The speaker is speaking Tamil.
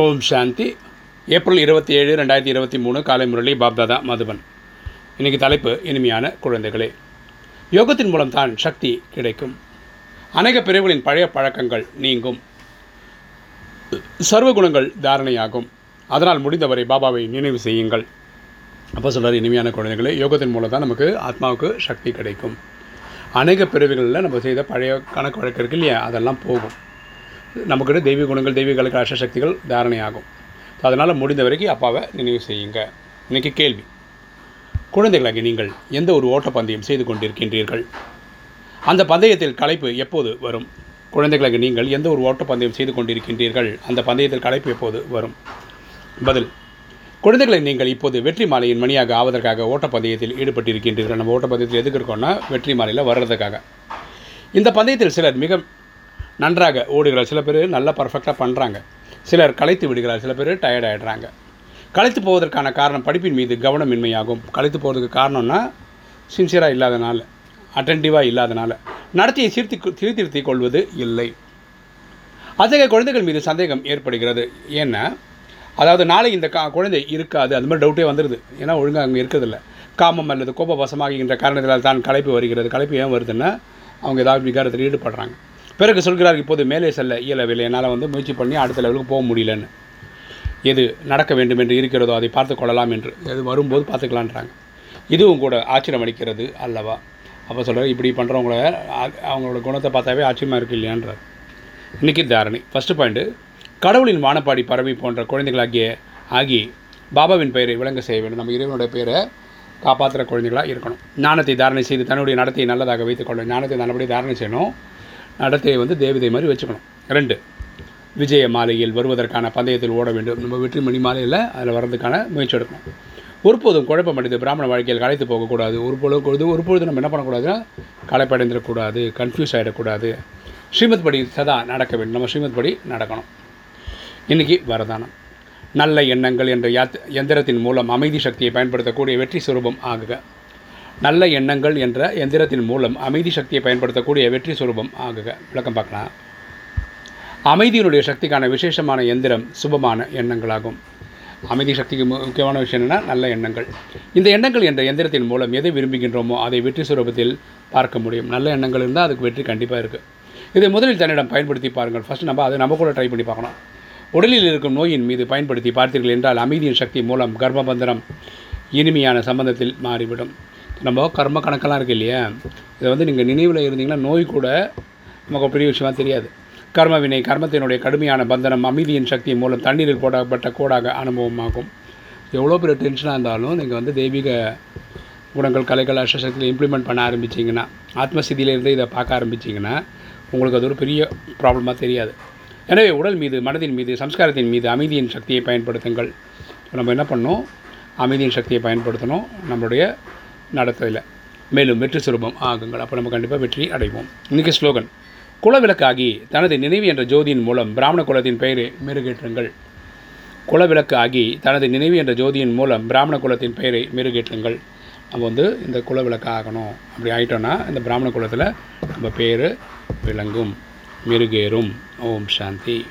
ஓம் சாந்தி. ஏப்ரல் இருபத்தி ஏழு ரெண்டாயிரத்தி இருபத்தி மூணு காலை முரளி பாப்தாதா மதுபன். இன்றைக்கி தலைப்பு இனிமையான குழந்தைகளே. யோகத்தின் மூலம் தான் சக்தி கிடைக்கும். அநேக பிரிவுகளின் பழைய பழக்கங்கள் நீங்கும். சர்வ குணங்கள் தாரணையாகும். அதனால் முடிந்தவரை பாபாவை நினைவு செய்யுங்கள். அப்போ சொல்கிறார் இனிமையான குழந்தைகளே யோகத்தின் மூலம் தான் நமக்கு ஆத்மாவுக்கு சக்தி கிடைக்கும். அநேக பிரிவுகளில் நம்ம செய்த பழைய கணக்கு வழக்கு இருக்கு இல்லையா? அதெல்லாம் போகும். நமக்கிட்ட தெய்வீக குணங்கள் தெய்வீக கலக்க சக்திகள் தாரணையாகும். ஸோ அதனால் முடிந்த வரைக்கும் அப்பாவை நினைவு செய்யுங்க. இன்றைக்கி கேள்வி. குழந்தைகளாகி நீங்கள் எந்த ஒரு ஓட்டப்பந்தயம் செய்து கொண்டிருக்கின்றீர்கள்? அந்த பந்தயத்தில் களைப்பு எப்போது வரும்? குழந்தைகளாகி நீங்கள் எந்த ஒரு ஓட்டப்பந்தயம் செய்து கொண்டிருக்கின்றீர்கள்? அந்த பந்தயத்தில் களைப்பு எப்போது வரும்? பதில். குழந்தைகளை நீங்கள் இப்போது வெற்றி மாலையின் மணியாக ஆவதற்காக ஓட்டப்பந்தயத்தில் ஈடுபட்டிருக்கின்றீர்கள். நம்ம ஓட்டப்பந்தயத்தில் எதுக்கு இருக்கோம்னா வெற்றி மாலையில் வர்றதுக்காக. இந்த பந்தயத்தில் சிலர் மிக நன்றாக ஓடுகிறார். சில பேர் நல்லா பர்ஃபெக்டாக பண்ணுறாங்க சிலர் களைத்து விடுகிறார். சில பேர் டயர்ட் ஆகிடுறாங்க களைத்து போவதற்கான காரணம் படிப்பின் மீது கவனமின்மையாகும். களைத்து போகிறதுக்கு காரணம்னா சின்சியராக இல்லாதனால அட்டன்டிவாக இல்லாதனால நடத்தியை சீர்த்தி சீர்திருத்திக் கொள்வது இல்லை. அத்தகைய குழந்தைகள் மீது சந்தேகம் ஏற்படுகிறது. ஏன்னா அதாவது நாளை இந்த கா குழந்தை இருக்காது. அது மாதிரி டவுட்டே வந்துடுது ஏன்னா ஒழுங்காக அங்கே இருக்கிறதில்ல. காமம் அல்லது கோபவசமாகின்ற காரணத்தினால் தான் களைப்பு வருகிறது. களைப்பு ஏன் வருதுன்னா அவங்க ஏதாவது விகாரத்தில் ஈடுபடுறாங்க. பிறகு சொல்கிறார் இப்போது மேலே செல்ல இயலவில்லை. என்னால் வந்து முயற்சி பண்ணி அடுத்த லெவலுக்கு போக முடியலன்னு. எது நடக்க வேண்டும் என்று இருக்கிறதோ அதை பார்த்து கொள்ளலாம் என்று. எது வரும்போது பார்த்துக்கலான்றாங்க. இதுவும் கூட ஆச்சரியம் அளிக்கிறது அல்லவா? அப்போ சொல்கிறார் இப்படி பண்ணுறவங்கள அவங்களோட குணத்தை பார்த்தாவே ஆச்சரியமாக இருக்கு இல்லையான்றார். இன்றைக்கி தாரணை. ஃபஸ்ட்டு பாயிண்ட்டு கடவுளின் வானப்பாடி பறவை போன்ற குழந்தைகளாகிய ஆகி பாபாவின் பெயரை விளங்க செய்ய வேண்டும். நம்ம இறைவனுடைய பெயரை காப்பாற்றுற குழந்தைகளாக இருக்கணும். ஞானத்தை தாரணை செய்து தன்னுடைய நடத்தையை நல்லதாக வைத்துக்கொள்ள ஞானத்தை நல்லபடி தாரணை செய்யணும். நடத்தையை வந்து தேவதை மாதிரி வச்சுக்கணும். ரெண்டு விஜய மாலையில் வருவதற்கான பந்தயத்தில் ஓட வேண்டும். நம்ம வெற்றி மணி மாலையில் அதில் வர்றதுக்கான முயற்சி எடுக்கணும். ஒருபோதும் குழப்பமடைந்து பிராமண வாழ்க்கையில் கலைத்து போகக்கூடாது. ஒரு பொழுது ஒரு பொழுது நம்ம என்ன பண்ணக்கூடாதுன்னா களைப்படைந்துடக்கூடாது கன்ஃபியூஸ் ஆகிடக்கூடாது ஸ்ரீமத் படி சதா நடக்க வேண்டும். நம்ம ஸ்ரீமத் படி நடக்கணும். இன்றைக்கி வரதானம். நல்ல எண்ணங்கள் என்ற யாத் எந்திரத்தின் மூலம் அமைதி சக்தியை பயன்படுத்தக்கூடிய வெற்றி சுரூபம் ஆகுக. நல்ல எண்ணங்கள் என்ற எந்திரத்தின் மூலம் அமைதி சக்தியை பயன்படுத்தக்கூடிய வெற்றி சுரூபம் ஆகுக. விளக்கம் பார்க்கலாம். அமைதியினுடைய சக்திக்கான விசேஷமான எந்திரம் சுபமான எண்ணங்களாகும். அமைதி சக்திக்கு முக்கியமான விஷயம் என்னென்னா நல்ல எண்ணங்கள். இந்த எண்ணங்கள் என்ற எந்திரத்தின் மூலம் எதை விரும்புகின்றோமோ அதை வெற்றி சுரூபத்தில் பார்க்க முடியும். நல்ல எண்ணங்கள் இருந்தால் அதுக்கு வெற்றி கண்டிப்பாக இருக்குது இதை முதலில் தன்னிடம் பயன்படுத்தி பாருங்கள். ஃபஸ்ட் நம்ம அதை நம்ம கூட ட்ரை பண்ணி பார்க்கணும். உடலில் இருக்கும் நோயின் மீது பயன்படுத்தி பார்த்தீர்கள் என்றால் அமைதியின் சக்தி மூலம் கர்ப்பபந்தனம் இனிமையான சம்பந்தத்தில் மாறிவிடும். நம்ம கர்ம கணக்கெல்லாம் இருக்குது இல்லையா? இதை வந்து நீங்கள் நினைவில் இருந்தீங்கன்னா நோய் கூட நமக்கு பெரிய விஷயமாக தெரியாது. கர்ம வினை கர்மத்தினுடைய கடுமையான பந்தனம் அமைதியின் சக்தி மூலம் தண்ணீரில் போடப்பட்ட கோடாக அனுபவமாகும். எவ்வளோ பெரிய டென்ஷனாக இருந்தாலும் நீங்கள் வந்து தெய்வீக குணங்கள் கலைகள் அஷ்டசக்தியில் இம்ப்ளிமெண்ட் பண்ண ஆரம்பிச்சிங்கன்னா ஆத்மசிதியிலேருந்து இதை பார்க்க ஆரம்பிச்சிங்கன்னா உங்களுக்கு அது ஒரு பெரிய ப்ராப்ளமாக தெரியாது. எனவே உடல் மீது மனதின் மீது சம்ஸ்காரத்தின் மீது அமைதியின் சக்தியை பயன்படுத்துங்கள். நம்ம என்ன பண்ணோம் அமைதியின் சக்தியை பயன்படுத்தணும். நம்மளுடைய நடத்ததில்லை மேலும் வெற்றி சுரூபம் ஆகுங்கள். அப்போ நம்ம கண்டிப்பாக வெற்றி அடைவோம். இன்றைக்கி ஸ்லோகன். குலவிளக்காகி தனது நினைவு என்ற ஜோதியின் மூலம் பிராமண குலத்தின் பெயரை மெருகேற்றுங்கள். குலவிளக்கு ஆகி தனது நினைவு என்ற ஜோதியின் மூலம் பிராமண குலத்தின் பெயரை மெருகேற்றுங்கள். நம்ம வந்து இந்த குலவிளக்கு ஆகணும். அப்படி ஆகிட்டோன்னா இந்த பிராமண குலத்தில் நம்ம பேர் விளங்கும். மெருகேறும். ஓம் சாந்தி.